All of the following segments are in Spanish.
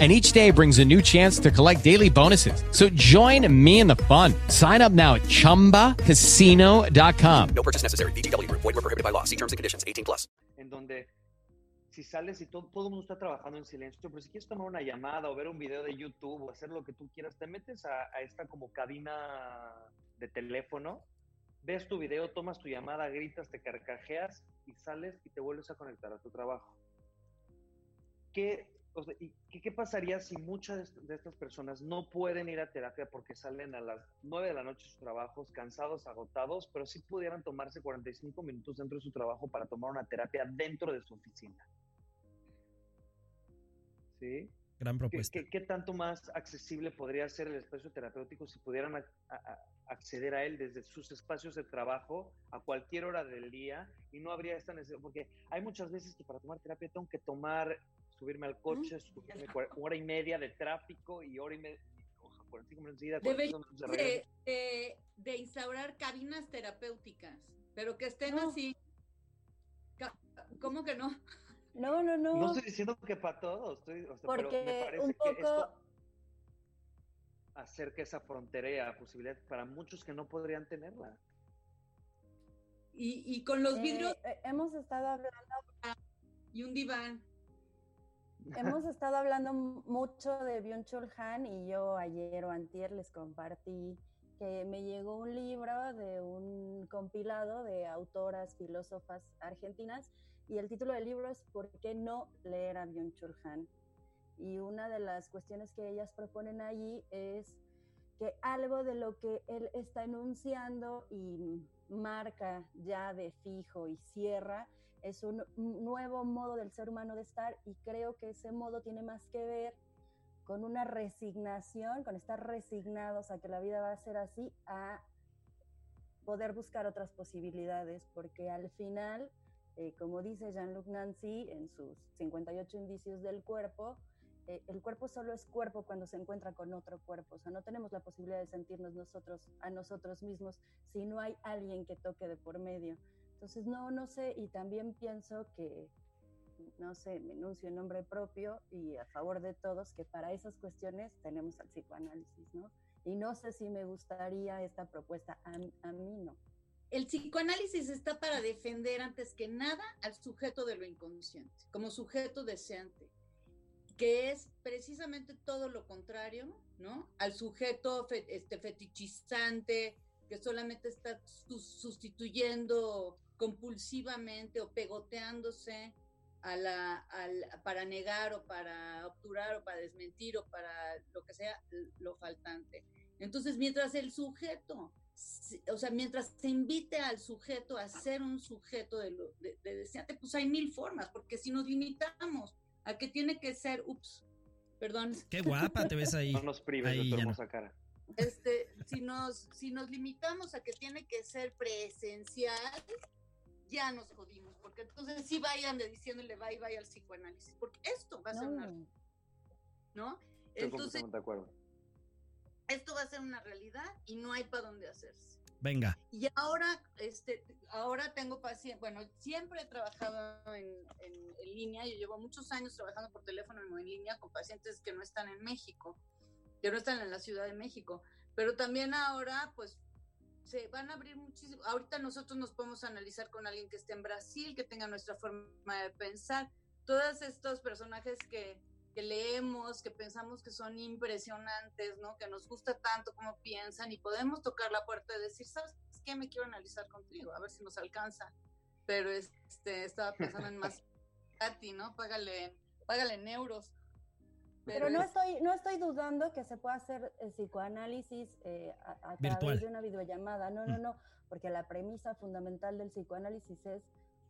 and each day brings a new chance to collect daily bonuses. So join me in the fun. Sign up now at ChumbaCasino.com. No purchase necessary. BGW. Void were prohibited by law. See terms and conditions. 18 plus. En donde si sales y todo, todo el mundo está trabajando en silencio, pero si quieres tomar una llamada o ver un video de YouTube o hacer lo que tú quieras, te metes a, a esta como cabina de teléfono, ves tu video, tomas tu llamada, gritas, te carcajeas y sales y te vuelves a conectar a tu trabajo. ¿Qué o sea, ¿y qué, qué, pasaría si muchas de, estas personas no pueden ir a terapia porque salen a las 9 de la noche de sus trabajos, cansados, agotados, pero sí pudieran tomarse 45 minutos dentro de su trabajo para tomar una terapia dentro de su oficina? ¿Sí? Gran propuesta. ¿Qué, qué, qué tanto más accesible podría ser el espacio terapéutico si pudieran a, a, acceder a él desde sus espacios de trabajo a cualquier hora del día y no habría esta necesidad? Porque hay muchas veces que para tomar terapia tengo que tomar subirme al coche, subirme hora y media de tráfico y hora y media. 45 minutos de ida, de, de, de, instaurar cabinas terapéuticas, pero que estén no. así. ¿Cómo que no? No, no, no. No estoy diciendo que para todos, estoy, o sea, Porque pero me parece un poco... que esto acerca esa frontera a posibilidad para muchos que no podrían tenerla. Y, y con los vidrios. Eh, hemos estado hablando. Y un diván. Hemos estado hablando mucho de Byung-Chul Han y yo ayer o antier les compartí que me llegó un libro de un compilado de autoras filósofas argentinas y el título del libro es ¿Por qué no leer a Byung-Chul Han? Y una de las cuestiones que ellas proponen allí es que algo de lo que él está enunciando y marca ya de fijo y cierra es un nuevo modo del ser humano de estar y creo que ese modo tiene más que ver con una resignación, con estar resignados a que la vida va a ser así, a poder buscar otras posibilidades, porque al final, eh, como dice Jean-Luc Nancy en sus 58 indicios del cuerpo, eh, el cuerpo solo es cuerpo cuando se encuentra con otro cuerpo, o sea, no tenemos la posibilidad de sentirnos nosotros a nosotros mismos si no hay alguien que toque de por medio. Entonces, no, no sé, y también pienso que, no sé, me enuncio en nombre propio y a favor de todos, que para esas cuestiones tenemos al psicoanálisis, ¿no? Y no sé si me gustaría esta propuesta, a, a mí no. El psicoanálisis está para defender antes que nada al sujeto de lo inconsciente, como sujeto deseante, que es precisamente todo lo contrario, ¿no? Al sujeto este, fetichizante, que solamente está sustituyendo compulsivamente o pegoteándose a la, al, para negar o para obturar o para desmentir o para lo que sea lo faltante. Entonces, mientras el sujeto, o sea, mientras se invite al sujeto a ser un sujeto de, lo, de, de deseante, pues hay mil formas, porque si nos limitamos a que tiene que ser, ups, perdón. Qué guapa te ves ahí. No nos prives ahí, de tu ya no. hermosa cara. Este, si nos, si nos limitamos a que tiene que ser presencial, ya nos jodimos, porque entonces sí vayan de diciéndole bye bye al psicoanálisis, porque esto va a ser No. una, ¿no? Estoy Entonces, completamente de acuerdo. esto va a ser una realidad y no hay para dónde hacerse. Venga. Y ahora, este, ahora tengo pacientes, bueno, siempre he trabajado en, en, en, línea, yo llevo muchos años trabajando por teléfono en línea con pacientes que no están en México, que no están en la Ciudad de México, pero también ahora, pues, se van a abrir muchísimo, ahorita nosotros nos podemos analizar con alguien que esté en Brasil, que tenga nuestra forma de pensar, todos estos personajes que, que leemos, que pensamos que son impresionantes, ¿no? Que nos gusta tanto como piensan y podemos tocar la puerta y decir, ¿sabes qué? Me quiero analizar contigo, a ver si nos alcanza. Pero este, estaba pensando en más a ti, ¿no? Págale, págale en euros. Pero, Pero no, es... estoy, no estoy dudando que se pueda hacer el psicoanálisis eh, a, a través de una videollamada. No, no, no, porque la premisa fundamental del psicoanálisis es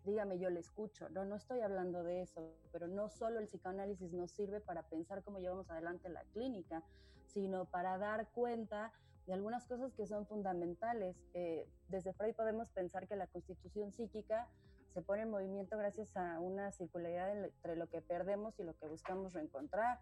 dígame, yo le escucho. No, no estoy hablando de eso, pero no solo el psicoanálisis nos sirve para pensar cómo llevamos adelante la clínica, sino para dar cuenta de algunas cosas que son fundamentales. Eh, desde Freud podemos pensar que la constitución psíquica se pone en movimiento gracias a una circularidad entre lo que perdemos y lo que buscamos reencontrar.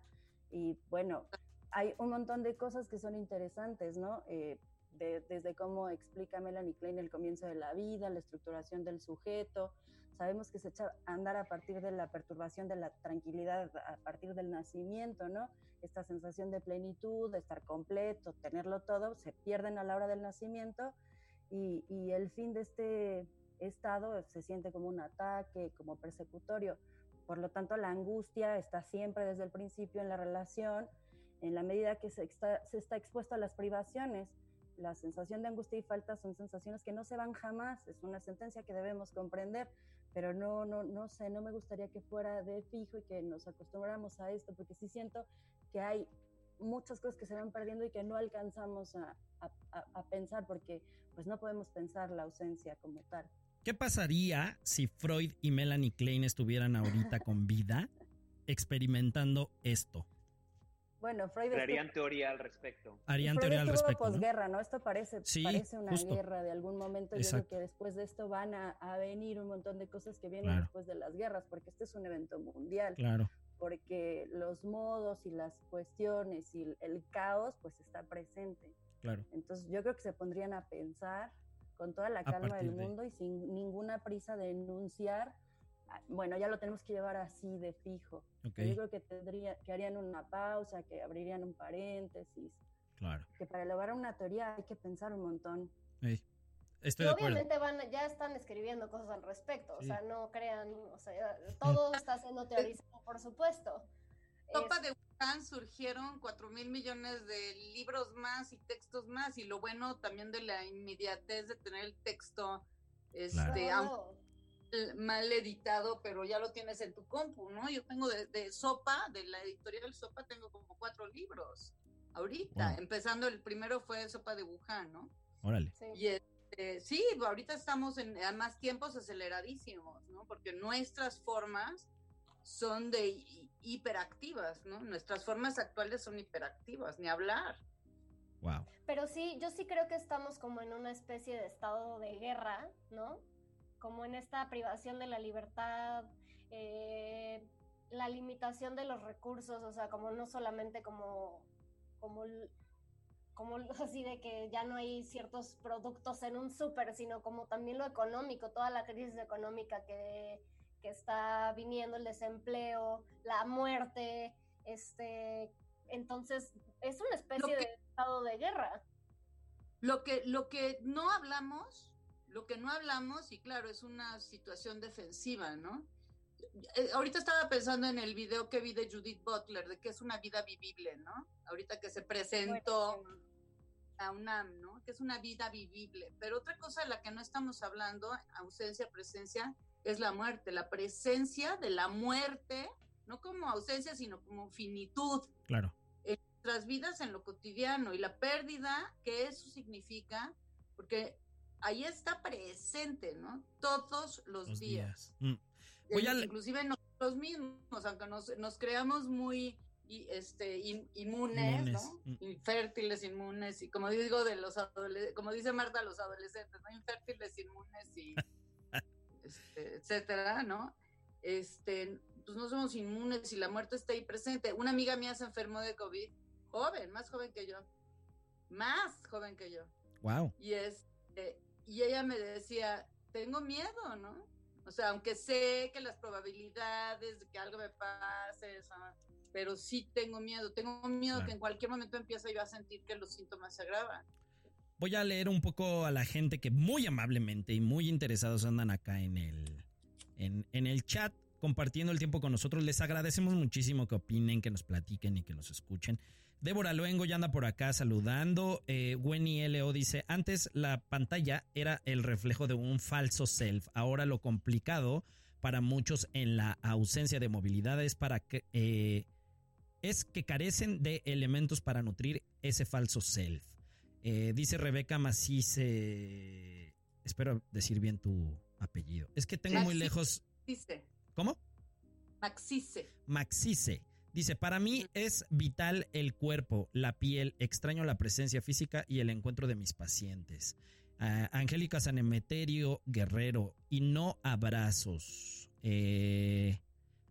Y bueno, hay un montón de cosas que son interesantes, ¿no? Eh, desde cómo explica Melanie Klein el comienzo de la vida, la estructuración del sujeto. Sabemos que se echa a andar a partir de la perturbación de la tranquilidad, a partir del nacimiento, ¿no? Esta sensación de plenitud, de estar completo, tenerlo todo, se pierden a la hora del nacimiento y, y el fin de este estado se siente como un ataque, como persecutorio. Por lo tanto, la angustia está siempre desde el principio en la relación, en la medida que se está, expuesto a las privaciones la sensación de angustia y falta son sensaciones que no se van jamás, es una sentencia que debemos comprender, pero no, no, no sé, no me gustaría que fuera de fijo y que nos acostumbráramos a esto, porque sí siento que hay muchas cosas que se van perdiendo y que no alcanzamos a, a pensar, porque pues no podemos pensar la ausencia como tal. ¿Qué pasaría si Freud y Melanie Klein estuvieran ahorita con vida experimentando esto? Bueno, Freud... harían teoría al respecto. Harían teoría al respecto. posguerra, ¿no? Esto parece, parece una guerra de algún momento. Yo creo que después de esto van a, venir un montón de cosas que vienen después de las guerras, porque este es un evento mundial. Claro. Porque los modos y las cuestiones y el, caos, pues está presente. Claro. Entonces yo creo que se pondrían a pensar con toda la calma del mundo y sin ninguna prisa de enunciar bueno, ya lo tenemos que llevar así de fijo. Yo creo que tendría, que harían una pausa, que abrirían un paréntesis. Claro. Que para elaborar una teoría hay que pensar un montón. Estoy obviamente van, ya están escribiendo cosas al respecto, o sea, no crean, o sea, todo está siendo teorizado, por supuesto. Sopa de Surgieron cuatro mil millones de libros más y textos más, y lo bueno también de la inmediatez de tener el texto, este, mal editado, pero ya lo tienes en tu compu, ¿no? Yo tengo de, Sopa, de la editorial Sopa, tengo como cuatro libros ahorita, empezando el primero fue Sopa de Wuhan, ¿no? Órale. Sí. Y este, sí, ahorita estamos en más tiempos aceleradísimos, ¿no? Porque nuestras formas son de hiperactivas, ¿no? Nuestras formas actuales son hiperactivas, ni hablar. Wow. Pero sí, yo sí creo que estamos como en una especie de estado de guerra, ¿no? como en esta privación de la libertad, eh, la limitación de los recursos, o sea, como no solamente como, como, como así de que ya no hay ciertos productos en un súper, sino como también lo económico, toda la crisis económica que, que está viniendo, el desempleo, la muerte, este, entonces es una especie de estado de guerra. Lo que, lo que no hablamos lo que no hablamos, y claro, es una situación defensiva, ¿no? Eh, ahorita estaba pensando en el video que vi de Judith Butler, de que es una vida vivible, ¿no? Ahorita que se presentó a UNAM, ¿no? Que es una vida vivible. Pero otra cosa de la que no estamos hablando, ausencia, presencia, es la muerte, la presencia de la muerte, no como ausencia, sino como finitud. Claro. En nuestras vidas, en lo cotidiano, y la pérdida que eso significa, porque ahí está presente, ¿no? Todos los, días. Mm. Inclusive nosotros mismos, aunque nos, creamos muy este, inmunes, ¿no? Mm. Infértiles, inmunes, y como digo de los adolescentes, como dice Marta, los adolescentes, ¿no? Infértiles, inmunes y este, etcétera, ¿no? Este, pues no somos inmunes y la muerte está ahí presente. Una amiga mía se enfermó de COVID, joven, más joven que yo, más joven que yo. Wow. Y este, y ella me decía, tengo miedo, ¿no? O sea, aunque sé que las probabilidades de que algo me pase, pero sí tengo miedo, tengo miedo que en cualquier momento empiece yo a sentir que los síntomas se agravan. Voy a leer un poco a la gente que muy amablemente y muy interesados andan acá en el, en, en el chat compartiendo el tiempo con nosotros. Les agradecemos muchísimo que opinen, que nos platiquen y que nos escuchen. Débora Luengo ya anda por acá saludando. Eh, Wenny LO dice, antes la pantalla era el reflejo de un falso self. Ahora lo complicado para muchos en la ausencia de movilidad es para que... Eh, es que carecen de elementos para nutrir ese falso self. Eh, dice Rebeca Macice. Espero decir bien tu apellido. Es que tengo muy lejos. Dice. ¿Cómo? Maxice. Maxice. Dice, para mí es vital el cuerpo, la piel, extraño la presencia física y el encuentro de mis pacientes. Ah, Angélica Sanemeterio Guerrero. Y no abrazos. Eh,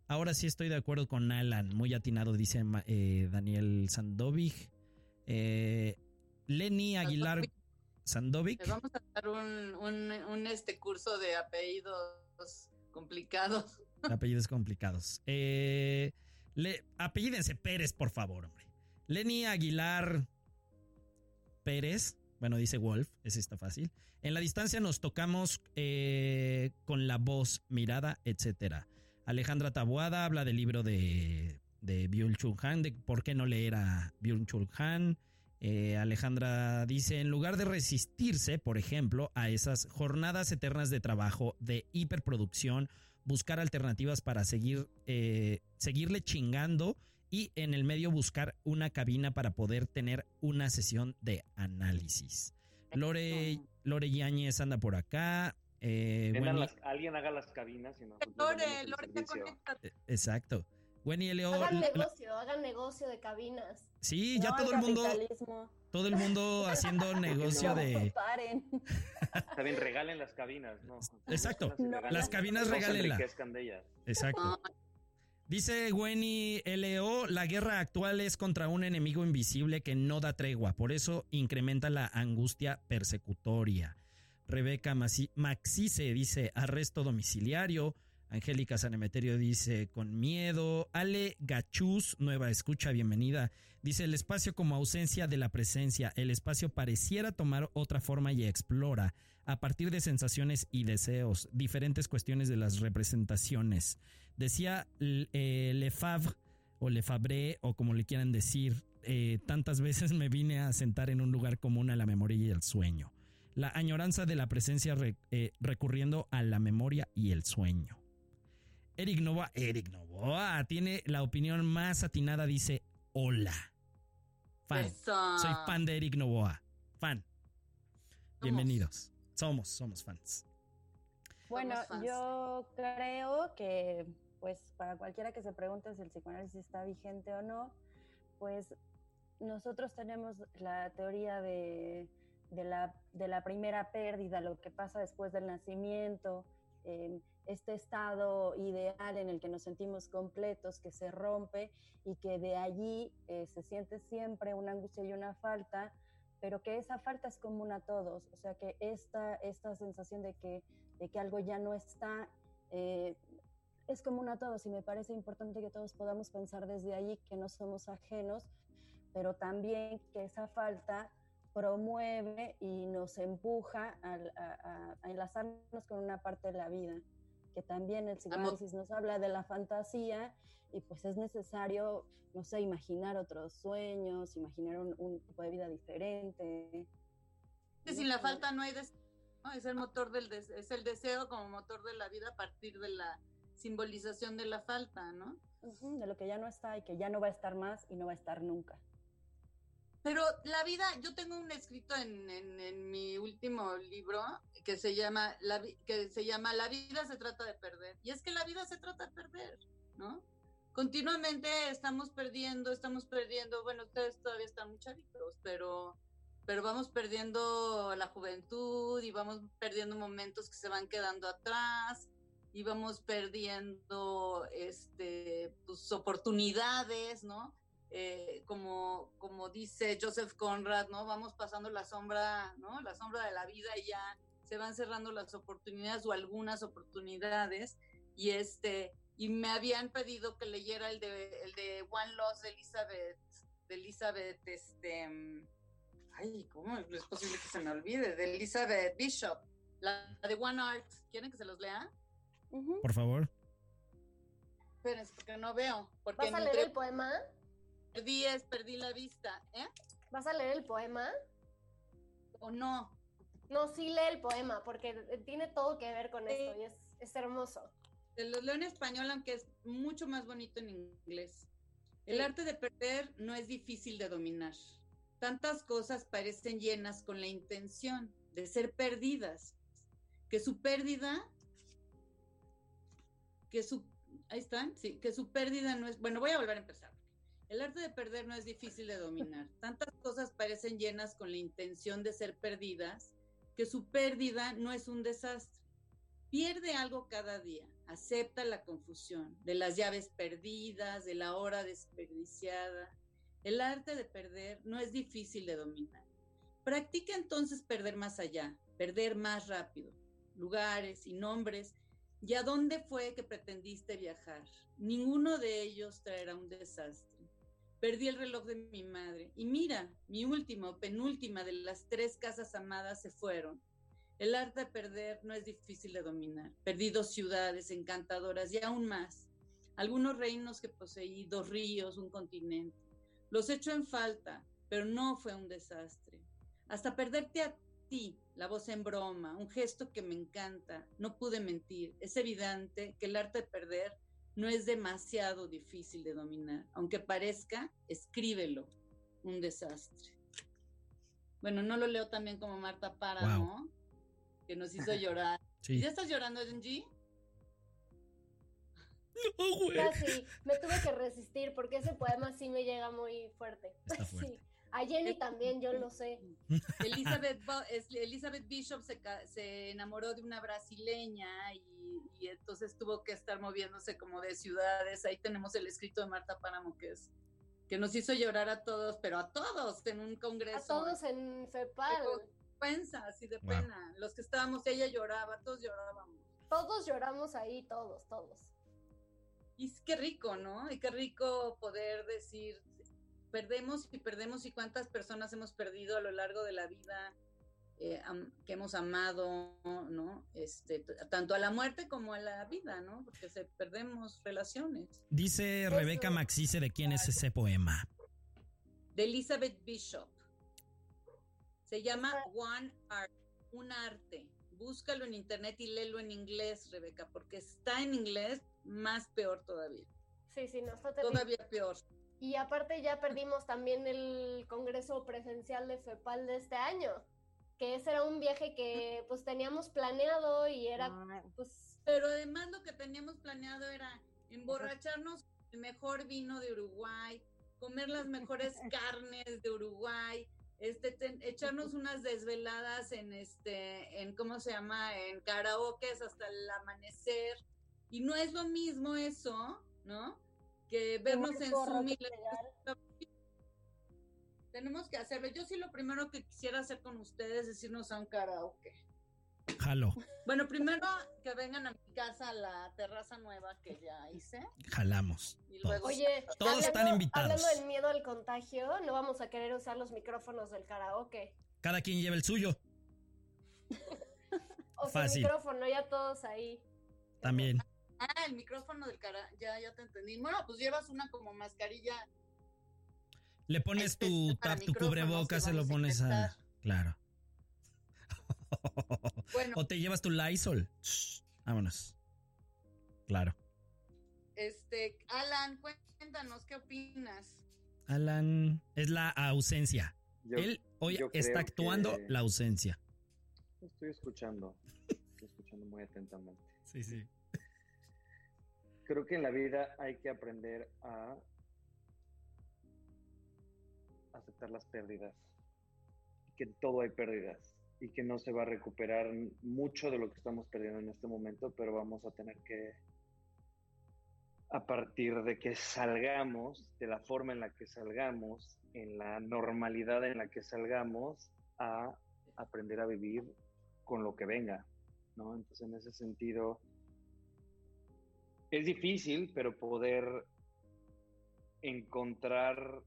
ahora sí estoy de acuerdo con Alan. Muy atinado, dice eh, Daniel Sandovic. Eh, Lenny Aguilar Sandovic. Les vamos a dar un, un, un, este curso de apellidos complicados. Apellidos complicados. Eh, le, apellídense Pérez, por favor, hombre. Lenny Aguilar Pérez. Bueno, dice Wolf, ese está fácil. En la distancia nos tocamos eh, con la voz, mirada, etcétera. Alejandra Tabuada habla del libro de, de Byung-Chul Han, de por qué no leer a Byung-Chul Han. Eh, Alejandra dice, en lugar de resistirse, por ejemplo, a esas jornadas eternas de trabajo, de hiperproducción, buscar alternativas para seguir, eh, seguirle chingando y en el medio buscar una cabina para poder tener una sesión de análisis. Lore, Lore Yáñez anda por acá. Eh, las- alguien haga las cabinas y nosotros Lore, Lore, ya servicio. conéctate. Exacto. Wendy L.O. Hagan la- la- negocio, hagan negocio de cabinas. sí, ya No al todo el mundo, todo el mundo haciendo negocio No, de... Paren. Está bien, regalen las cabinas, ¿no? Exacto. Y No. regálenlas. Las cabinas No se regálenla. enriquezcan de ellas. Exacto. No, Dice Wenny L.O., la guerra actual es contra un enemigo invisible que no da tregua, por eso incrementa la angustia persecutoria. Rebeca Maxice dice arresto domiciliario. Angélica Sanemeterio dice con miedo. Ale Gachuz, nueva escucha, bienvenida. Dice el espacio como ausencia de la presencia. El espacio pareciera tomar otra forma y explora a partir de sensaciones y deseos, diferentes cuestiones de las representaciones. Decía eh, Lefebvre o Lefebvre o como le quieran decir, eh, tantas veces me vine a sentar en un lugar común a la memoria y el sueño. La añoranza de la presencia re- eh, recurriendo a la memoria y el sueño. Eric Novoa, Eric Novoa tiene la opinión más atinada, dice hola. Fan. eso. Soy fan de Eric Novoa. Fan. Bienvenidos. Somos, somos fans. Bueno, fans. yo creo que, pues, para cualquiera que se pregunte si el psicoanálisis está vigente o no, pues nosotros tenemos la teoría de, de la, de la primera pérdida, lo que pasa después del nacimiento, eh, este estado ideal en el que nos sentimos completos, que se rompe y que de allí eh, se siente siempre una angustia y una falta, pero que esa falta es común a todos, o sea que esta, esta sensación de que, de que algo ya no está, eh, es común a todos y me parece importante que todos podamos pensar desde allí que no somos ajenos, pero también que esa falta promueve y nos empuja a, a- a enlazarnos con una parte de la vida, que también el psicoanálisis nos habla de la fantasía y pues es necesario, no sé, imaginar otros sueños, imaginar un, un tipo de vida diferente. Que sin la falta no hay deseo. ¿no? Es el motor del des- es el deseo como motor de la vida a partir de la simbolización de la falta, ¿no? De lo que ya no está y que ya no va a estar más y no va a estar nunca. Pero la vida, yo tengo un escrito en, en- mi último libro que se llama la que se llama La vida se trata de perder. Y es que la vida se trata de perder, ¿no? Continuamente estamos perdiendo, estamos perdiendo, bueno, ustedes todavía están muy pero pero vamos perdiendo la juventud y vamos perdiendo momentos que se van quedando atrás y vamos perdiendo este pues, oportunidades, ¿no? Eh, como, como dice Joseph Conrad, ¿no? Vamos pasando la sombra, ¿no? La sombra de la vida y ya se van cerrando las oportunidades o algunas oportunidades. Y este, y me habían pedido que leyera el de, el de One Loss de Elizabeth, de Elizabeth, este, mm, ay, ¿cómo es posible que se me olvide? De Elizabeth Bishop, la de One Art. ¿Quieren que se los lea? Por favor. Espérense, porque no veo. Porque ¿Vas a leer el poema? Perdí es, perdí la vista, ¿eh? ¿Vas a leer el poema? ¿O no? No, sí lee el poema, porque tiene todo que ver con esto y es, es hermoso. Te lo leo en español, aunque es mucho más bonito en inglés. El Sí. arte de perder no es difícil de dominar. Tantas cosas parecen llenas con la intención de ser perdidas, que su pérdida, que su, ahí están, sí, que su pérdida no es, bueno, voy a volver a empezar. El arte de perder no es difícil de dominar. Tantas cosas parecen llenas con la intención de ser perdidas, que su pérdida no es un desastre. Pierde algo cada día, acepta la confusión de las llaves perdidas, de la hora desperdiciada. El arte de perder no es difícil de dominar. Practica entonces perder más allá, perder más rápido, lugares y nombres. ¿Y a dónde fue que pretendiste viajar? Ninguno de ellos traerá un desastre. Perdí el reloj de mi madre y mira, mi última o penúltima de las tres casas amadas se fueron. El arte de perder no es difícil de dominar. Perdí dos ciudades encantadoras y aún más. Algunos reinos que poseí, dos ríos, un continente. Los echo en falta, pero no fue un desastre. Hasta perderte a ti, la voz en broma, un gesto que me encanta. No pude mentir. Es evidente que el arte de perder no es demasiado difícil de dominar. Aunque parezca, escríbelo. Un desastre. Bueno, no lo leo también como Marta Para, Wow. ¿no? Que nos hizo llorar. Sí. ¿Ya estás llorando, Genji? No, güey. Casi, me tuve que resistir porque ese poema sí me llega muy fuerte. Está fuerte. Sí. A Jenny también, yo lo sé. Elizabeth, Elizabeth Bishop se, enamoró de una brasileña y, y entonces tuvo que estar moviéndose como de ciudades. Ahí tenemos el escrito de Marta Páramo que es que nos hizo llorar a todos, pero a todos en un congreso. A todos en FEPAL. Pensa, así de Wow. pena. Los que estábamos, ella lloraba, todos llorábamos. Todos lloramos ahí, todos, todos. Y es qué rico, ¿no? Y qué rico poder decir, perdemos y perdemos y cuántas personas hemos perdido a lo largo de la vida eh, am- que hemos amado, ¿no? Este, tanto a la muerte como a la vida, ¿no? Porque se perdemos relaciones. Dice Rebeca. Maxice de quién es ese poema. De Elizabeth Bishop. Se llama One Art, un arte. Búscalo en internet y léelo en inglés, Rebeca, porque está en inglés más peor todavía. Sí, sí, no está terrible. Todavía peor. Y aparte ya perdimos también el congreso presencial de FEPAL de este año, que ese era un viaje que pues teníamos planeado y era pues Pero además lo que teníamos planeado era emborracharnos con el mejor vino de Uruguay, comer las mejores carnes de Uruguay, este, ten- echarnos unas desveladas en este, en cómo se llama, en karaokes hasta el amanecer. Y no es lo mismo eso, ¿no? Que vernos en Zoom y Tenemos que hacerlo. Yo sí lo primero que quisiera hacer con ustedes es irnos a un karaoke. Jalo, Bueno, primero que vengan a mi casa a la terraza nueva que ya hice. jalamos. Y todos. luego- Oye, Todos hablando- están invitados. Hablando del miedo al contagio, no vamos a querer usar los micrófonos del karaoke. Cada quien lleva el suyo. O Fácil. micrófono, ya todos ahí. También. Ah, el micrófono del cara. Ya, ya te entendí. Bueno, pues llevas una como mascarilla. Le pones tu tap, tu cubrebocas, se lo a pones a. Claro. Bueno, O te llevas tu Lysol. Shh, Vámonos. Claro. este, Alan, cuéntanos, ¿qué opinas? Alan, es la ausencia. Yo Él hoy está actuando que- la ausencia. estoy escuchando, estoy escuchando muy atentamente. Sí, sí. Creo que en la vida hay que aprender a aceptar las pérdidas, que en todo hay pérdidas y que no se va a recuperar mucho de lo que estamos perdiendo en este momento, pero vamos a tener que, a partir de que salgamos, de la forma en la que salgamos, en la normalidad en la que salgamos, a aprender a vivir con lo que venga, ¿no? Entonces, en ese sentido, es difícil, pero poder encontrar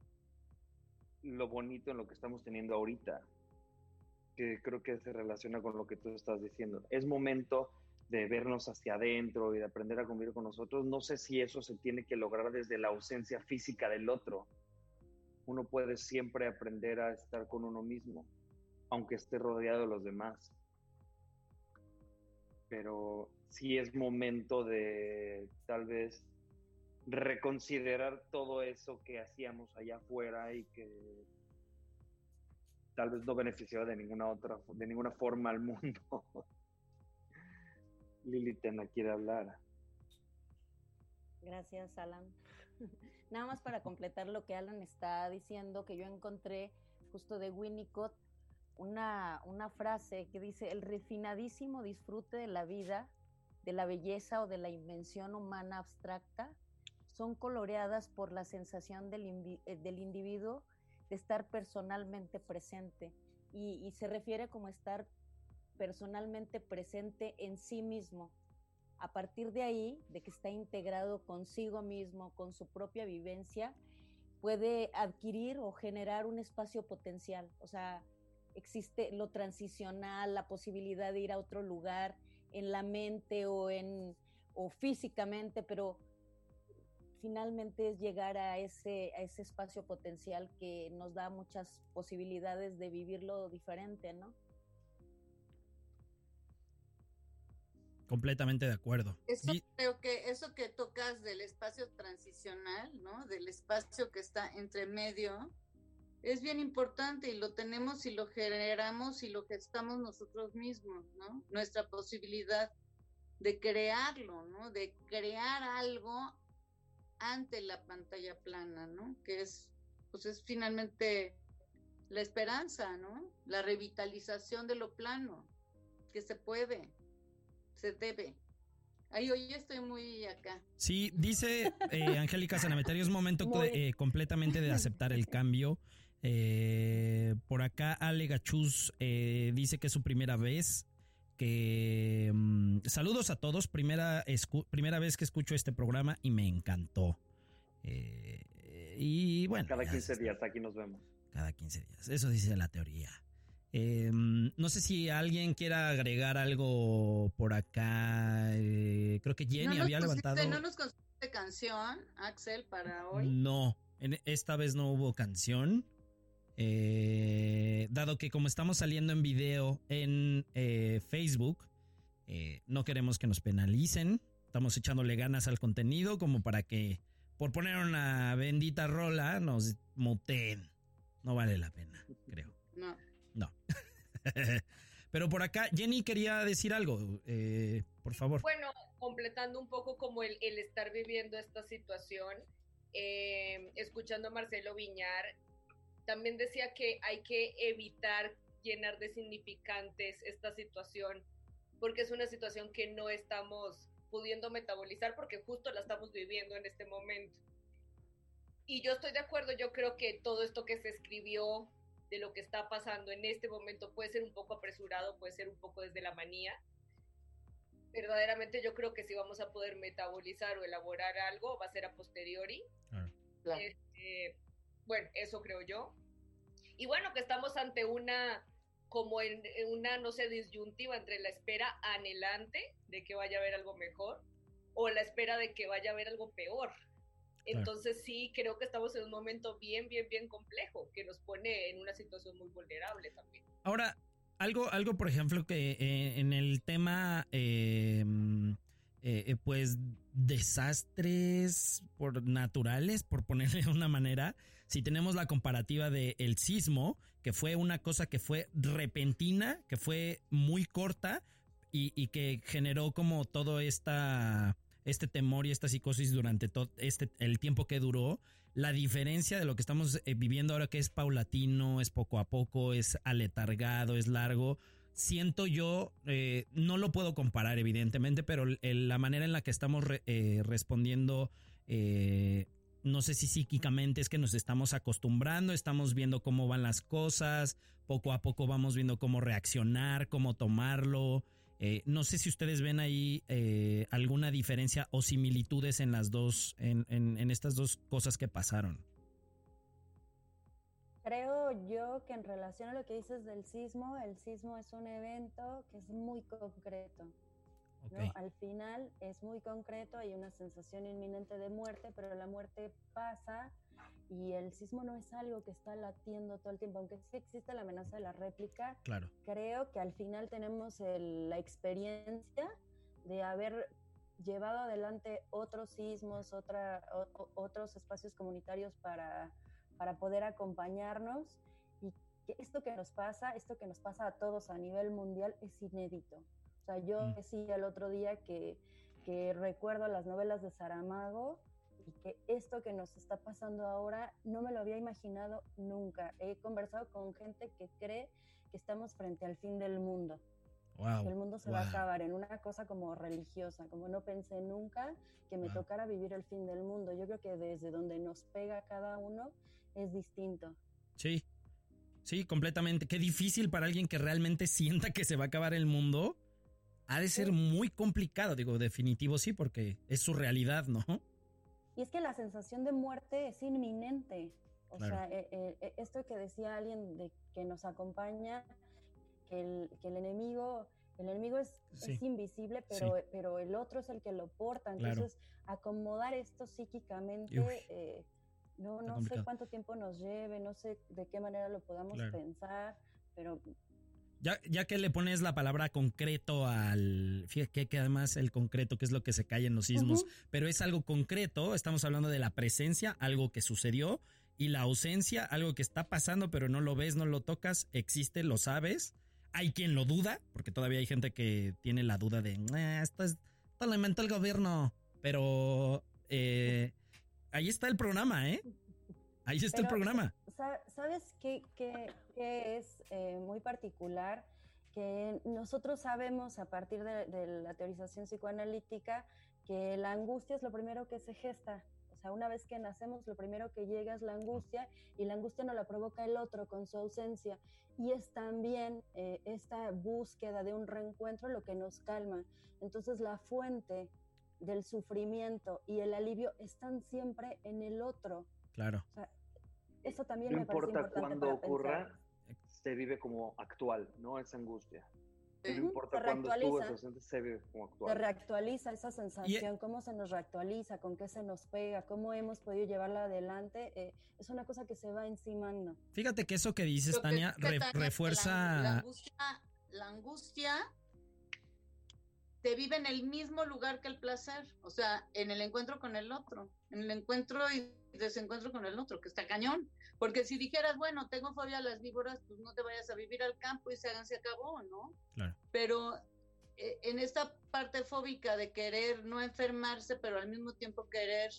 lo bonito en lo que estamos teniendo ahorita, que creo que se relaciona con lo que tú estás diciendo. Es momento de vernos hacia adentro y de aprender a convivir con nosotros. No sé si eso se tiene que lograr desde la ausencia física del otro. Uno puede siempre aprender a estar con uno mismo, aunque esté rodeado de los demás. Pero sí es momento de tal vez reconsiderar todo eso que hacíamos allá afuera y que tal vez no beneficiaba de ninguna otra, de ninguna forma al mundo. Lili Tena quiere hablar. Gracias, Alan. Nada más para completar lo que Alan está diciendo, que yo encontré justo de Winnicott, una, una frase que dice, el refinadísimo disfrute de la vida, de la belleza o de la invención humana abstracta, son coloreadas por la sensación del, eh, del individuo de estar personalmente presente. Y, se refiere como estar personalmente presente en sí mismo. A partir de ahí, de que está integrado consigo mismo, con su propia vivencia, puede adquirir o generar un espacio potencial. O sea, existe lo transicional, la posibilidad de ir a otro lugar en la mente o en o físicamente, pero finalmente es llegar a ese, a ese espacio potencial que nos da muchas posibilidades de vivirlo diferente, ¿no? Completamente de acuerdo. Eso creo que eso que tocas del espacio transicional, ¿no? Del espacio que está entre medio, es bien importante y lo tenemos y lo generamos y lo gestamos nosotros mismos, ¿no? Nuestra posibilidad de crearlo, ¿no? De crear algo ante la pantalla plana, ¿no? Que es, pues es finalmente la esperanza, ¿no? La revitalización de lo plano, que se puede se debe. Ay, hoy estoy muy acá. Sí, dice eh, Angélica Sanameterio, es momento eh, completamente de aceptar el cambio. Eh, por acá Ale Gachuz dice que es su primera vez. Que mm, saludos a todos, primera, primera vez que escucho este programa y me encantó. y bueno. Cada 15 días aquí nos vemos. Cada 15 días, eso dice la teoría. Eh, no sé si alguien quiera agregar algo por acá. Eh, creo que Jenny había levantado. ¿No nos canción, Axel, para hoy? No, en, esta vez no hubo canción. Eh, dado que como estamos saliendo en video en eh, Facebook, no queremos que nos penalicen. Estamos echándole ganas al contenido como para que por poner una bendita rola nos muteen. No vale la pena, creo. No. No. Pero por acá, Jenny quería decir algo, eh, por favor. Bueno, completando un poco como el, estar viviendo esta situación, eh, escuchando a Marcelo Viñar, también decía que hay que evitar llenar de significantes esta situación, porque es una situación que no estamos pudiendo metabolizar porque justo la estamos viviendo en este momento. Y yo estoy de acuerdo, yo creo que todo esto que se escribió de lo que está pasando en este momento puede ser un poco apresurado, puede ser un poco desde la manía. Verdaderamente yo creo que si vamos a poder metabolizar o elaborar algo va a ser a posteriori. Este, bueno, eso creo yo. Y bueno, que estamos ante una como en, una, no sé, disyuntiva entre la espera anhelante de que vaya a haber algo mejor o la espera de que vaya a haber algo peor. Entonces sí, creo que estamos en un momento bien, bien, bien complejo, que nos pone en una situación muy vulnerable también. Ahora, algo, algo por ejemplo, que eh, en el tema, em, eh, eh, pues, desastres por naturales, por ponerle de una manera, si tenemos la comparativa del el sismo, que fue una cosa que fue repentina, que fue muy corta y, y que generó como todo esta este temor y esta psicosis durante todo este el tiempo que duró, la diferencia de lo que estamos eh, viviendo ahora que es paulatino, es poco a poco, es aletargado, es largo, siento yo, eh, no lo puedo comparar evidentemente, pero la manera en la que estamos eh, respondiendo, no sé si psíquicamente es que nos estamos acostumbrando, estamos viendo cómo van las cosas, poco a poco vamos viendo cómo reaccionar, cómo tomarlo. Eh, no sé si ustedes ven ahí eh, alguna diferencia o similitudes en las dos, en, en, estas dos cosas que pasaron. Creo yo que en relación a lo que dices del sismo, el sismo es un evento que es muy concreto. Al final es muy concreto, hay una sensación inminente de muerte, pero la muerte pasa y el sismo no es algo que está latiendo todo el tiempo, aunque sí existe la amenaza de la réplica. Claro. Creo que al final tenemos la experiencia de haber llevado adelante otros sismos, otra, otros espacios comunitarios para, para poder acompañarnos y que esto que nos pasa, esto que nos pasa a todos a nivel mundial es inédito. O sea, yo mm. decía el otro día que, que recuerdo las novelas de Saramago y que esto que nos está pasando ahora no me lo había imaginado nunca. He conversado con gente que cree que estamos frente al fin del mundo. Wow. que el mundo se va a acabar en una cosa como religiosa, como no pensé nunca que me Wow. tocara vivir el fin del mundo. Yo creo que desde donde nos pega cada uno es distinto. Sí. Sí, completamente. Qué difícil para alguien que realmente sienta que se va a acabar el mundo. Ha de ser muy complicado, digo, definitivo sí, porque es su realidad, ¿no? Y es que la sensación de muerte es inminente. O Claro. sea, eh, eh, eh, esto que decía alguien de que nos acompaña, que el, que el enemigo, el enemigo es, Sí. es invisible, pero, pero el otro es el que lo porta. Claro. Entonces, acomodar esto psíquicamente, eh, no, no sé cuánto tiempo nos lleve, no sé de qué manera lo podamos Claro. pensar, pero Ya, ya que le pones la palabra concreto al. Fíjate que, además el concreto, que es lo que se cae en los sismos, pero es algo concreto. Estamos hablando de la presencia, algo que sucedió, y la ausencia, algo que está pasando, pero no lo ves, no lo tocas, existe, lo sabes. Hay quien lo duda, porque todavía hay gente que tiene la duda de "Ah, esto, es, esto lo inventó el gobierno. Pero eh, ahí está el programa, ¿eh? Ahí está el programa. Sa- ¿Sabes qué, qué- qué es eh, muy particular? Que nosotros sabemos a partir de, de la teorización psicoanalítica que la angustia es lo primero que se gesta. O sea, una vez que nacemos, lo primero que llega es la angustia y la angustia no la provoca el otro con su ausencia. Y es también eh, esta búsqueda de un reencuentro lo que nos calma. Entonces la fuente del sufrimiento y el alivio están siempre en el otro. Claro. O sea, eso también No me parece importa importante cuándo para ocurra, pensar. se vive como actual, no esa angustia. No Ujú, importa se cuándo estuvo, reactualiza. se, se vive como Se actual. reactualiza esa sensación, cómo se nos reactualiza, con qué se nos pega, cómo hemos podido llevarla adelante, eh, es una cosa que se va encimando. Fíjate que eso que dices, que Tania, dice re- Tania, que La, refuerza. la angustia, la angustia te vive en el mismo lugar que el placer, o sea, en el encuentro con el otro, en el encuentro y desencuentro con el otro, que está cañón. Porque si dijeras, bueno, tengo fobia a las víboras, pues no te vayas a vivir al campo y se hagan, se acabó, ¿no? Claro. Pero eh, en esta parte fóbica de querer no enfermarse, pero al mismo tiempo querer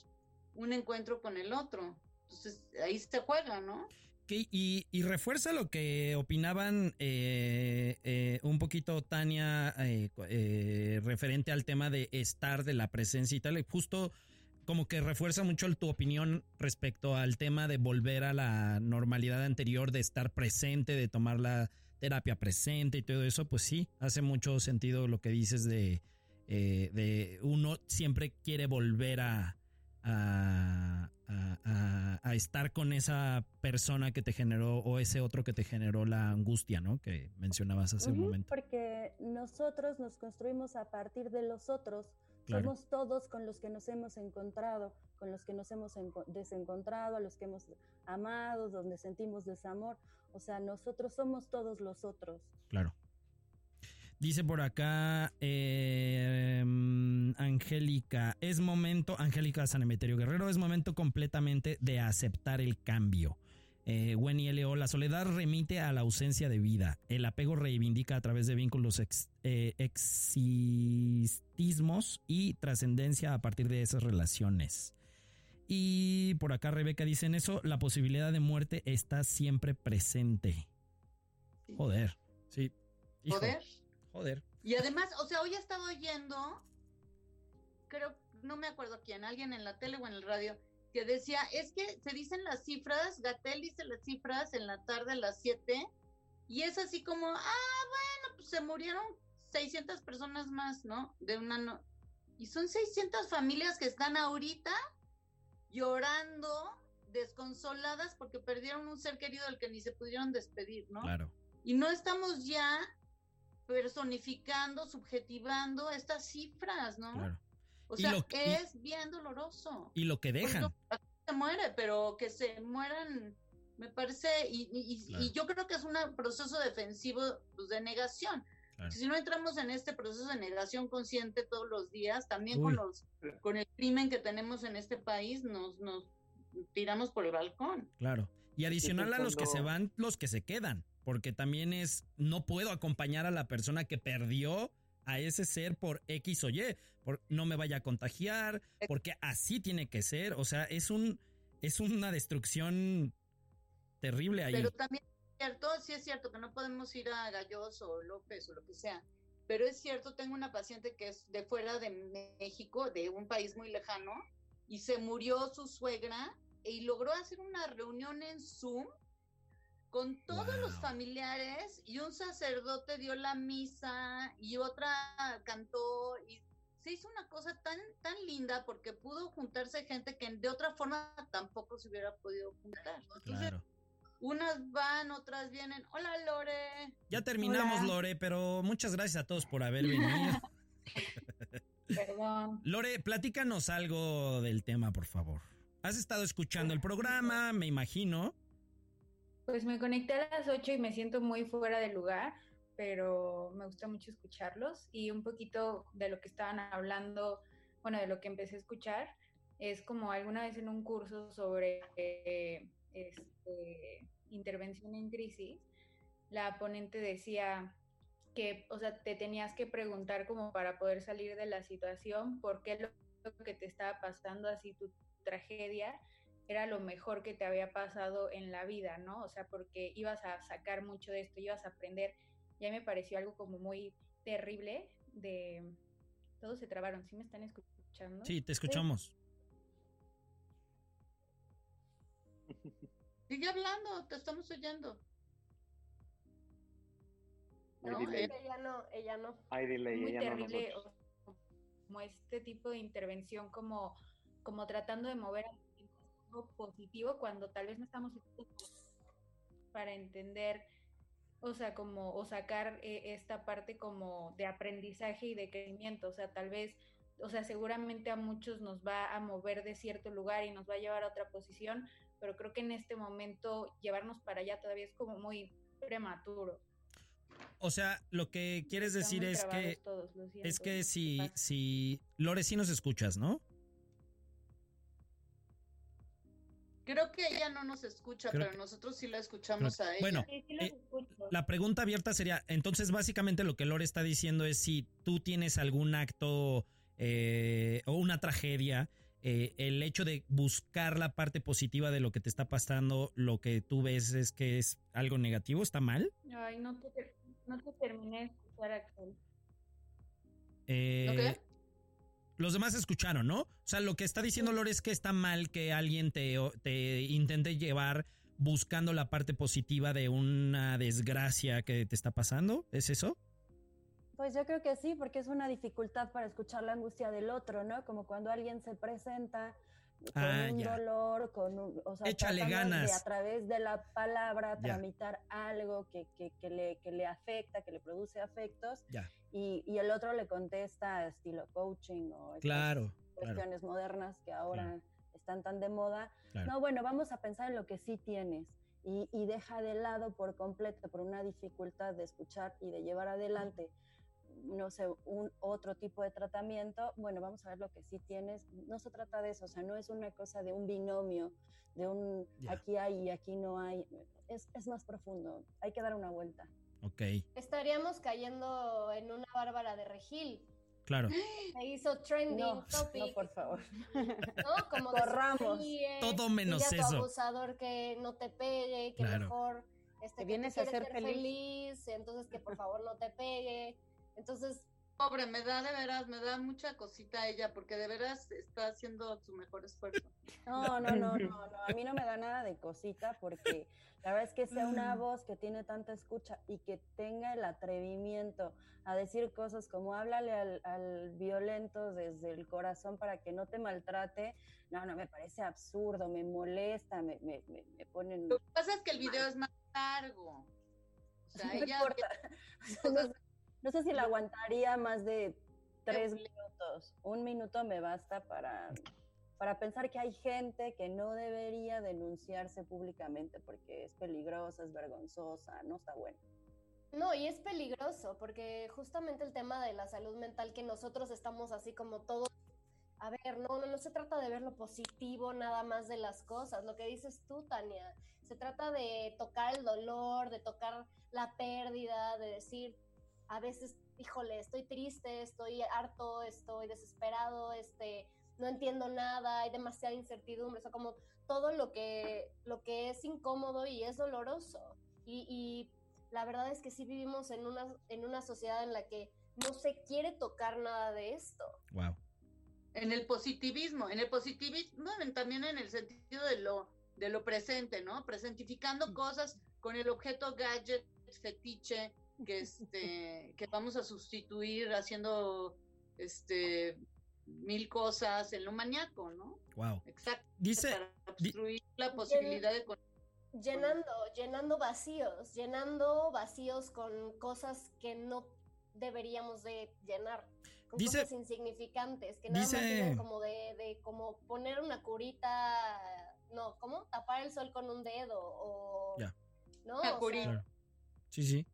un encuentro con el otro. Entonces ahí se juega, ¿no? Que- y, y refuerza lo que opinaban eh, eh, un poquito Tania eh, eh, referente al tema de estar, de la presencia y tal. Justo como que refuerza mucho tu opinión respecto al tema de volver a la normalidad anterior, de estar presente, de tomar la terapia presente y todo eso. Pues sí, hace mucho sentido lo que dices de, eh, de uno siempre quiere volver a, a, a- estar con esa persona que te generó o ese otro que te generó la angustia, ¿no? Que mencionabas hace un momento. Porque nosotros nos construimos a partir de los otros. Claro. Somos todos con los que nos hemos encontrado, con los que nos hemos enco- desencontrado, a los que hemos amado, donde sentimos desamor. O sea, nosotros somos todos los otros. Claro. Dice por acá eh, Angélica, es momento, Angélica San Emeterio Guerrero, es momento completamente de aceptar el cambio. Eh, Wenny L.O., la soledad remite a la ausencia de vida. El apego reivindica a través de vínculos ex- eh, existismos y trascendencia a partir de esas relaciones. Y por acá Rebeca dice en eso, la posibilidad de muerte está siempre presente. Joder, sí. Hijo, Poder. Joder. Y además, o sea, hoy estaba oyendo, creo, no me acuerdo quién, alguien en la tele o en el radio, que decía, es que se dicen las cifras, Gatel dice las cifras en la tarde a las 7, y es así como, ah, bueno, pues se murieron 600 personas más, ¿no? De una no y son 600 familias que están ahorita llorando, desconsoladas porque perdieron un ser querido del que ni se pudieron despedir, ¿no? Claro. Y no estamos ya personificando, subjetivando estas cifras, ¿no? Claro. O sea, lo que- y- es bien doloroso. Y lo que dejan. Se muere, pero que se mueran, me parece, y, y- Claro. y yo creo que es un proceso defensivo pues, de negación. Claro. Si no entramos en este proceso de negación consciente todos los días, también Uy. con los con el crimen que tenemos en este país, nos, nos tiramos por el balcón. Claro. Y adicional a los que se van, los que se quedan. Porque también es, no puedo acompañar a la persona que perdió a ese ser por X o Y, por no me vaya a contagiar, porque así tiene que ser, o sea, es un es una destrucción terrible ahí. Pero también es cierto, sí es cierto que no podemos ir a Galloso o López o lo que sea. Pero es cierto, tengo una paciente que es de fuera de México, de un país muy lejano, y se murió su suegra y logró hacer una reunión en Zoom con todos los familiares y un sacerdote dio la misa y otra cantó y se hizo una cosa tan tan linda porque pudo juntarse gente que de otra forma tampoco se hubiera podido juntar. Entonces, Claro. unas van, otras vienen. Hola Lore. Ya terminamos, Hola. Lore, pero muchas gracias a todos por haber venido. Perdón. Lore, platícanos algo del tema, por favor. Has estado escuchando el programa, me imagino. Pues me conecté a las 8 y me siento muy fuera de lugar, pero me gusta mucho escucharlos y un poquito de lo que estaban hablando, bueno, de lo que empecé a escuchar, es como alguna vez en un curso sobre eh, este, intervención en crisis, la ponente decía que, o sea, te tenías que preguntar como para poder salir de la situación, por qué lo que te estaba pasando, así tu tragedia, era lo mejor que te había pasado en la vida, ¿no? O sea, porque ibas a sacar mucho de esto, ibas a aprender. Ya me pareció algo como muy terrible de... Todos se trabaron, ¿sí me están escuchando? Sí, te escuchamos. Sigue hablando, te estamos oyendo. No, Ella no, ella no. Hay delay, muy ella no terrible, nosotros. o- como este tipo de intervención, como, como tratando de mover algo positivo cuando tal vez no estamos para entender, o sea, como, o sacar eh, esta parte como de aprendizaje y de crecimiento, o sea, tal vez, o sea, seguramente a muchos nos va a mover de cierto lugar y nos va a llevar a otra posición, pero creo que en este momento llevarnos para allá todavía es como muy prematuro. O sea, lo que quieres Están decir es que todos, es que si si Lore sí nos escuchas, ¿no? Creo que ella no nos escucha, Creo pero que- nosotros sí la escuchamos creo a ella. bueno, Sí, sí los eh. La pregunta abierta sería, entonces básicamente lo que Lore está diciendo es si tú tienes algún acto eh, o una tragedia, eh, el hecho de buscar la parte positiva de lo que te está pasando, lo que tú ves es que es algo negativo, ¿está mal? Ay, no te, no te terminé de escuchar, Axel. Eh, ¿Ok? Los demás escucharon, ¿no? O sea, lo que está diciendo Lore es que está mal que alguien te, te intente llevar buscando la parte positiva de una desgracia que te está pasando. ¿Es eso? Pues yo creo que sí, porque es una dificultad para escuchar la angustia del otro, ¿no? Como cuando alguien se presenta con Ah, un ya. dolor, con un, o sea, Échale ganas. de a través de la palabra Ya. tramitar algo que, que, que le, que le afecta, que le produce afectos, Ya. y, y el otro le contesta estilo coaching o Claro, claro, cuestiones modernas que ahora están tan de moda. claro. No, bueno, vamos a pensar en lo que sí tienes y, y deja de lado por completo por una dificultad de escuchar y de llevar adelante, no sé, un otro tipo de tratamiento. Bueno, vamos a ver lo que sí tienes. No se trata de eso, o sea, no es una cosa de un binomio, de un aquí hay y aquí no hay. Es, es más profundo, hay que dar una vuelta. Ok, Estaríamos cayendo en una bárbara de regil. claro. Se hizo trending No, topic. no, por favor. ¿no? Como Corramos. sonríe, Todo menos a tu eso. abusador que no te pegue, que Claro. mejor este, Que que vienes a ser feliz. entonces que por favor no te pegue. Entonces, Pobre, me da de veras, me da mucha cosita ella, porque de veras está haciendo su mejor esfuerzo. No, no, no, no, no, a mí no me da nada de cosita porque la verdad es que sea una voz que tiene tanta escucha y que tenga el atrevimiento a decir cosas como háblale al, al violento desde el corazón para que no te maltrate, no, no, me parece absurdo, me molesta, me, me, me, me ponen... Lo que pasa es que el video es más largo. O sea, No ella importa. No, sé- si la aguantaría más de tres minutos. Un minuto me basta para, para pensar que hay gente que no debería denunciarse públicamente porque es peligrosa, es vergonzosa, no está bueno. no, y es peligroso, porque justamente el tema de la salud mental, que nosotros estamos así como todos, a ver, no, no, no se trata de ver lo positivo nada más de las cosas, lo que dices tú, Tania, se trata de tocar el dolor, de tocar la pérdida, de decir, a veces híjole, estoy triste, estoy harto, estoy desesperado, este, no entiendo nada, hay demasiada incertidumbre, o sea, como todo lo que, lo que es incómodo y es doloroso. Y, y la verdad es que sí vivimos en una, en una sociedad en la que no se quiere tocar nada de esto. Wow. En el positivismo, en el positivismo también en el sentido de lo, de lo presente, ¿no? Presentificando cosas con el objeto gadget, fetiche, que, este, que vamos a sustituir haciendo este, mil cosas en lo maníaco, ¿no? Wow. Exacto. Dice, para obstruir la posibilidad de con- llenando, llenando vacíos, llenando vacíos con cosas que no deberíamos de llenar, con Dice- cosas insignificantes, que nada dice- más como de, de como poner una curita, no, ¿cómo? Tapar el sol con un dedo o Ya. no, Una O curita. sea, Claro. Sí, sí.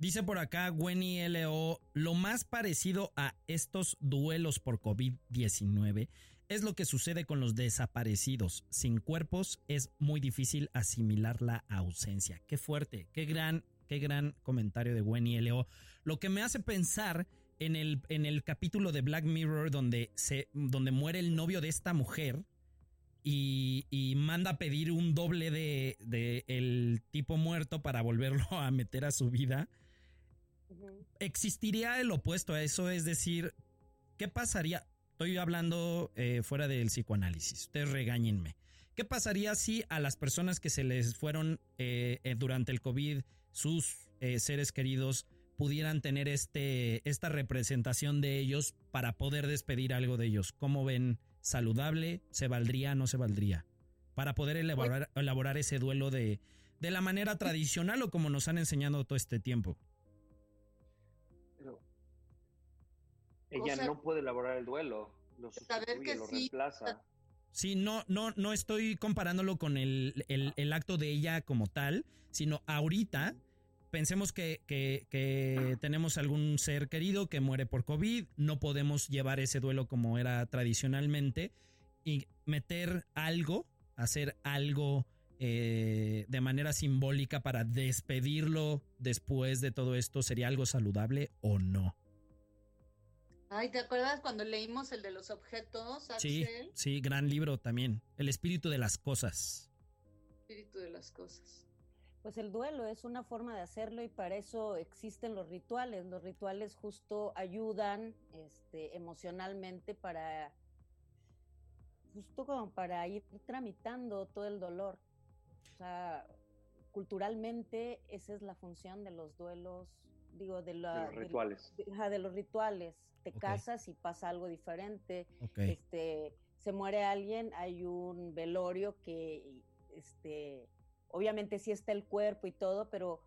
Dice por acá Gwenny LO, lo más parecido a estos duelos por COVID-19 es lo que sucede con los desaparecidos. Sin cuerpos es muy difícil asimilar la ausencia. Qué fuerte, qué gran, qué gran comentario de Gwenny LO. Lo que me hace pensar en el, en el capítulo de Black Mirror donde, se, donde muere el novio de esta mujer y, y manda a pedir un doble de, de el tipo muerto para volverlo a meter a su vida. Existiría el opuesto a eso, es decir, ¿qué pasaría? Estoy hablando eh, fuera del psicoanálisis, ustedes regáñenme. ¿Qué pasaría si a las personas que se les fueron eh, eh, durante el COVID, sus eh, seres queridos, pudieran tener este, esta representación de ellos para poder despedir algo de ellos? ¿Cómo ven? ¿Saludable? ¿Se valdría? ¿No se valdría? Para poder elaborar, elaborar ese duelo de, de la manera tradicional o como nos han enseñado todo este tiempo. Ella sea, no puede elaborar el duelo, lo sustituye, que lo sí, reemplaza. Sí, no, no, no estoy comparándolo con el, el- el acto de ella como tal, sino ahorita pensemos que, que- que tenemos algún ser querido que muere por COVID, no podemos llevar ese duelo como era tradicionalmente y meter algo, hacer algo eh, de manera simbólica para despedirlo después de todo esto, ¿sería algo saludable o no? Ay, ¿te acuerdas cuando leímos el de los objetos, Sí, Axel? sí, gran libro también, El espíritu de las cosas. Espíritu de las cosas. Pues el duelo es una forma de hacerlo y para eso existen los rituales. Los rituales justo ayudan este, emocionalmente para, justo como para ir tramitando todo el dolor. O sea, culturalmente esa es la función de los duelos, digo, de, la, De los rituales. de- de los rituales. Te casas y pasa algo diferente este, se muere alguien, hay un velorio que, este, obviamente sí está el cuerpo y todo, pero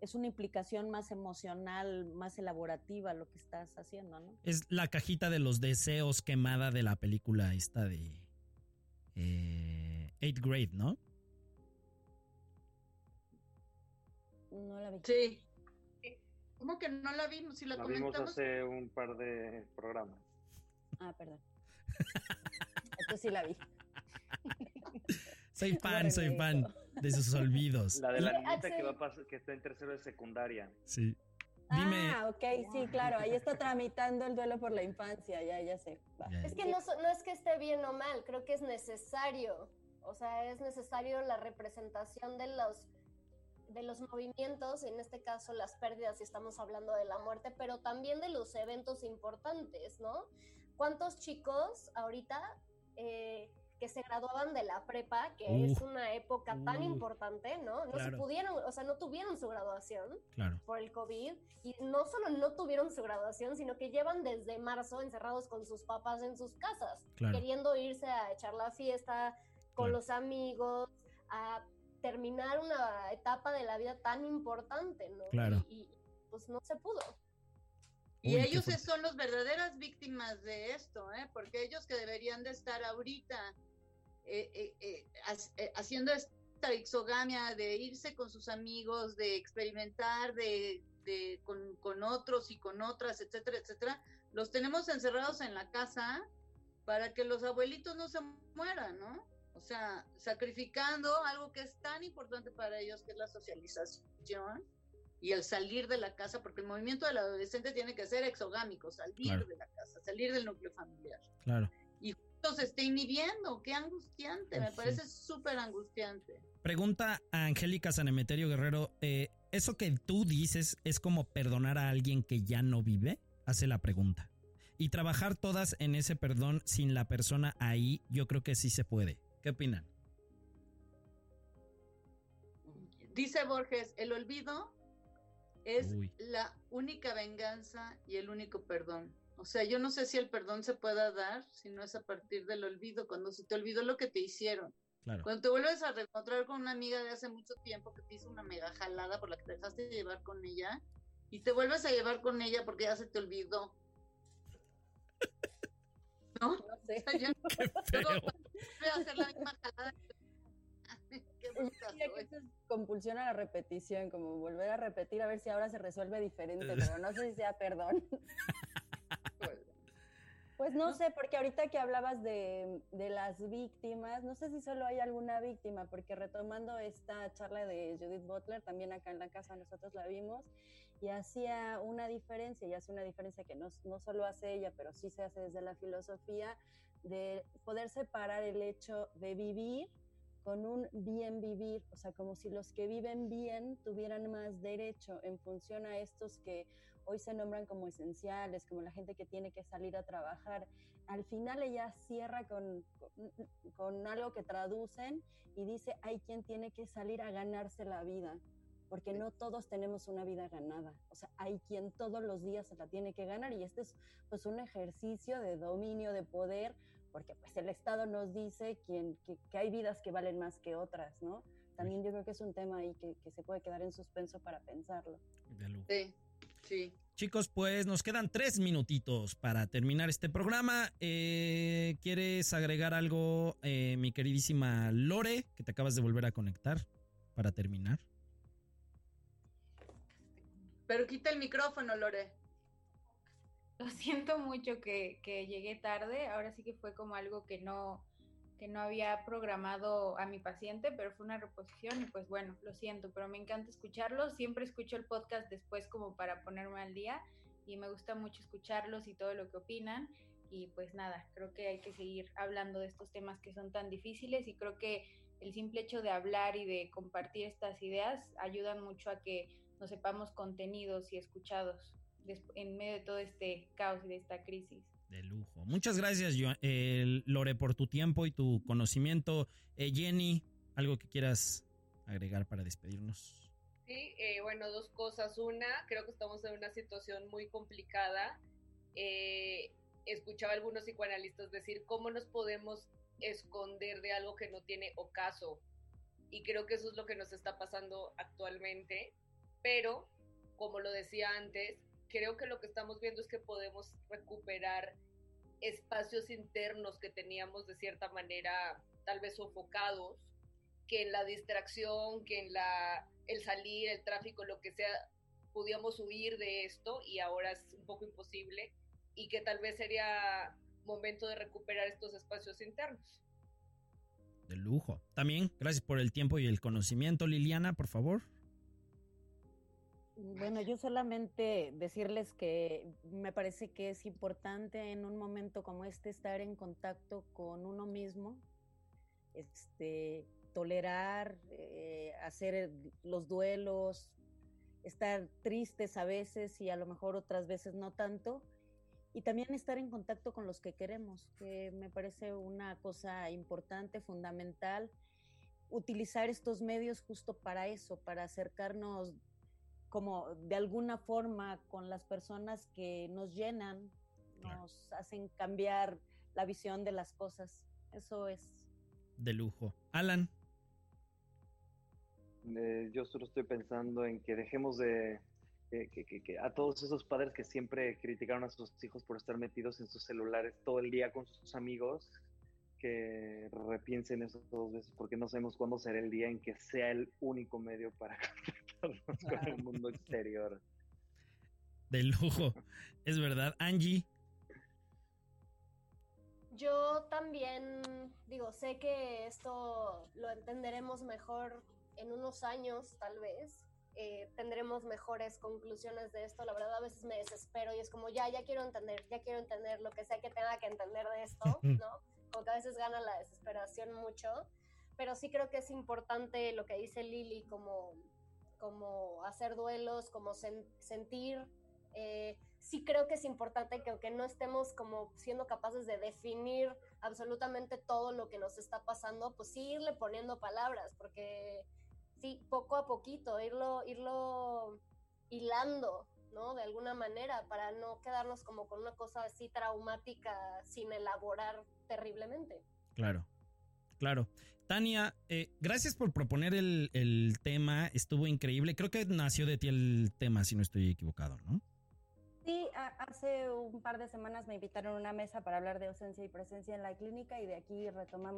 es una implicación más emocional, más elaborativa lo que estás haciendo, ¿no? Es la cajita de los deseos quemada de la película esta de eh, Eighth Grade, ¿no? No la vi. Sí. ¿Cómo que no la vimos? Si la, La vimos comentamos. hace un par de programas. Ah, perdón. Entonces sí la vi. Soy fan, soy fan de sus olvidos. La de la niñita que va a pasar, que está en tercero de secundaria. Sí. Dime, Ah, ok, sí, claro, ahí está tramitando el duelo por la infancia, ya, ya sé. va. Es que no, so- no es que esté bien o mal, creo que es necesario. O sea, es necesario la representación de los, de los movimientos, en este caso las pérdidas, si estamos hablando de la muerte, pero también de los eventos importantes, ¿no? ¿Cuántos chicos ahorita eh, que se graduaban de la prepa, que es una época tan importante, ¿no? No se pudieron, o sea, no tuvieron su graduación claro. por el COVID y no solo no tuvieron su graduación, sino que llevan desde marzo encerrados con sus papás en sus casas, Claro. queriendo irse a echar la fiesta con los amigos, a terminar una etapa de la vida tan importante, ¿no? Claro. Y, y, pues no se pudo. Y Uy, ellos son las verdaderas víctimas de esto, ¿eh? porque ellos que deberían de estar ahorita eh, eh, eh, eh, haciendo esta exogamia de irse con sus amigos, de experimentar de, de- con, con otros y con otras, etcétera, etcétera, los tenemos encerrados en la casa para que los abuelitos no se mueran, ¿no? O sea, sacrificando algo que es tan importante para ellos, que es la socialización, y el salir de la casa, porque el movimiento del adolescente tiene que ser exogámico, salir Claro. de la casa, salir del núcleo familiar. Claro. Y justo se está inhibiendo, qué angustiante, me Sí. parece súper angustiante. Pregunta a Angélica Sanemeterio Guerrero, eh, ¿eso que tú dices es como perdonar a alguien que ya no vive? Hace la pregunta. Y trabajar todas en ese perdón sin la persona ahí, yo creo que sí se puede. ¿Qué opinan? Dice Borges, el olvido es Uy. la única venganza y el único perdón. O sea, yo no sé si el perdón se pueda dar si no es a partir del olvido, cuando se te olvidó lo que te hicieron. Claro. Cuando te vuelves a reencontrar con una amiga de hace mucho tiempo que te hizo una mega jalada por la que te dejaste llevar con ella y te vuelves a llevar con ella porque ya se te olvidó. ¿No? No sé. O sea, luego vuelve a hacer la misma jalada. Qué que eso es compulsión a la repetición, como volver a repetir a ver si ahora se resuelve diferente, pero no sé si sea perdón. Pues no sé, porque ahorita que hablabas de, de las víctimas, no sé si solo hay alguna víctima, porque retomando esta charla de Judith Butler, también acá en la casa nosotros la vimos, y hacía una diferencia, y hace una diferencia que no, no solo hace ella, pero sí se hace desde la filosofía, de poder separar el hecho de vivir con un bien vivir, o sea, como si los que viven bien tuvieran más derecho en función a estos que hoy se nombran como esenciales, como la gente que tiene que salir a trabajar. Al final ella cierra con, con, con algo que traducen y dice, hay quien tiene que salir a ganarse la vida, porque no todos tenemos una vida ganada. O sea, hay quien todos los días se la tiene que ganar y este es pues un ejercicio de dominio, de poder, porque pues el Estado nos dice quien, que, que hay vidas que valen más que otras, ¿no? También yo creo que es un tema ahí que, que se puede quedar en suspenso para pensarlo. Sí, sí. Chicos, pues nos quedan tres minutitos para terminar este programa. Eh, ¿Quieres agregar algo, eh, mi queridísima Lore, que te acabas de volver a conectar para terminar? Pero quita el micrófono, Lore. Lo siento mucho que, que llegué tarde. Ahora sí que fue como algo que no, que no había programado a mi paciente, pero fue una reposición y pues bueno, lo siento, pero me encanta escucharlos. Siempre escucho el podcast después como para ponerme al día y me gusta mucho escucharlos y todo lo que opinan. Y pues nada, creo que hay que seguir hablando de estos temas que son tan difíciles y creo que el simple hecho de hablar y de compartir estas ideas ayudan mucho a que nos sepamos contenidos y escuchados en medio de todo este caos y de esta crisis. De lujo. Muchas gracias, Yo- eh, Lore, por tu tiempo y tu conocimiento. Eh, Jenny, algo que quieras agregar para despedirnos. Sí, eh, bueno, dos cosas. Una, creo que estamos en una situación muy complicada. Eh, escuchaba a algunos psicoanalistas decir cómo nos podemos esconder de algo que no tiene ocaso. Y creo que eso es lo que nos está pasando actualmente. Pero, como lo decía antes, creo que lo que estamos viendo es que podemos recuperar espacios internos que teníamos de cierta manera tal vez sofocados, que en la distracción, que en la el salir, el tráfico, lo que sea, podíamos huir de esto y ahora es un poco imposible y que tal vez sería momento de recuperar estos espacios internos. De lujo. También, gracias por el tiempo y el conocimiento. Liliana, por favor. Bueno, yo solamente decirles que me parece que es importante en un momento como este estar en contacto con uno mismo, este, tolerar, eh, hacer los duelos, estar tristes a veces y a lo mejor otras veces no tanto, y también estar en contacto con los que queremos, que me parece una cosa importante, fundamental, utilizar estos medios justo para eso, para acercarnos como de alguna forma con las personas que nos llenan, nos hacen cambiar la visión de las cosas. Eso es. De lujo. Alan. Eh, yo solo estoy pensando en que dejemos de... que- que- que- que a todos esos padres que siempre criticaron a sus hijos por estar metidos en sus celulares todo el día con sus amigos, que repiensen eso dos veces porque no sabemos cuándo será el día en que sea el único medio para conectarnos con el mundo exterior. De lujo. Es verdad. Angie. Yo también digo, sé que esto lo entenderemos mejor en unos años, tal vez, eh, tendremos mejores conclusiones de esto. La verdad, a veces me desespero y es como, ya, ya quiero entender, ya quiero entender lo que sea que tenga que entender de esto, ¿no? Como que a veces gana la desesperación mucho, pero sí creo que es importante lo que dice Lili, como, como hacer duelos, como sentir. Eh, sí creo que es importante que aunque no estemos como siendo capaces de definir absolutamente todo lo que nos está pasando, pues sí irle poniendo palabras, porque sí, poco a poquito, irlo, irlo hilando, ¿no? De alguna manera, para no quedarnos como con una cosa así traumática sin elaborar terriblemente. Claro, claro. Tania, eh, gracias por proponer el, el, tema, estuvo increíble. Creo que nació de ti el tema, si no estoy equivocado, ¿no? Sí, hace un par de semanas me invitaron a una mesa para hablar de ausencia y presencia en la clínica y de aquí retomamos.